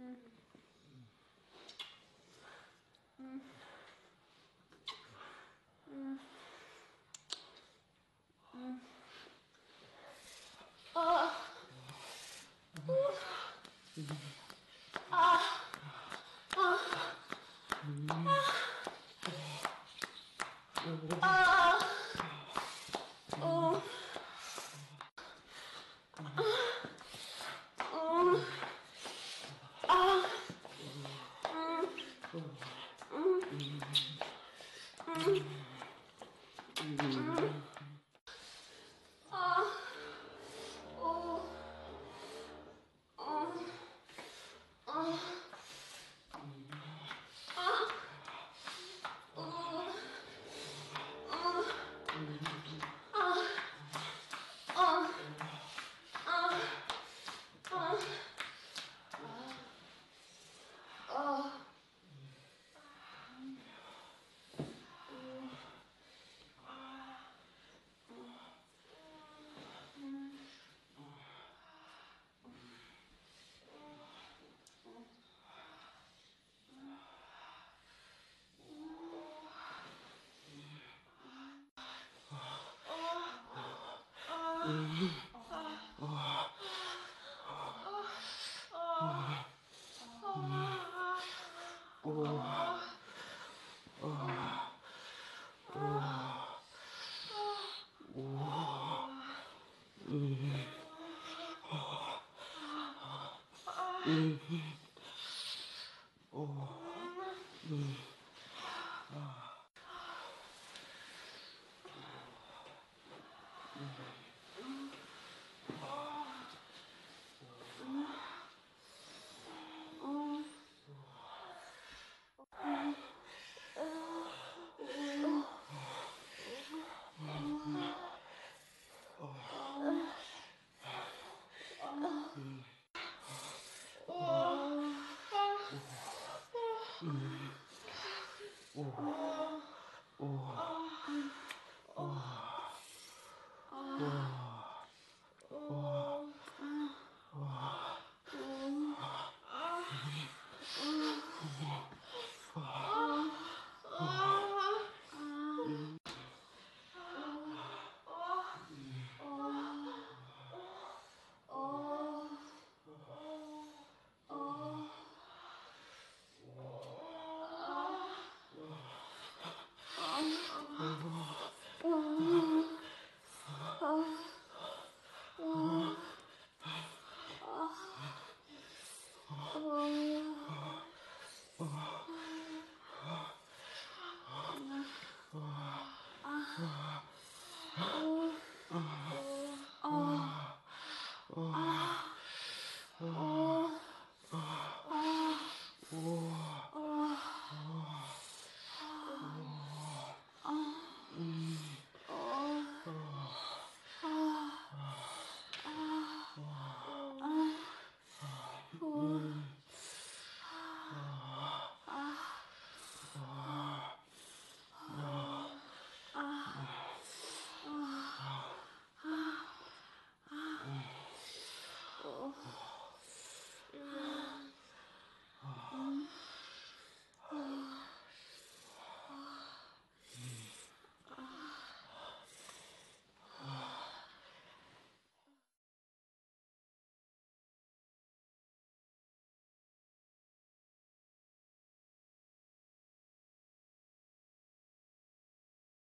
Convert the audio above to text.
음. 음. 음. 음. 아. 아. 아. 아. 아. 오. Ooh. oh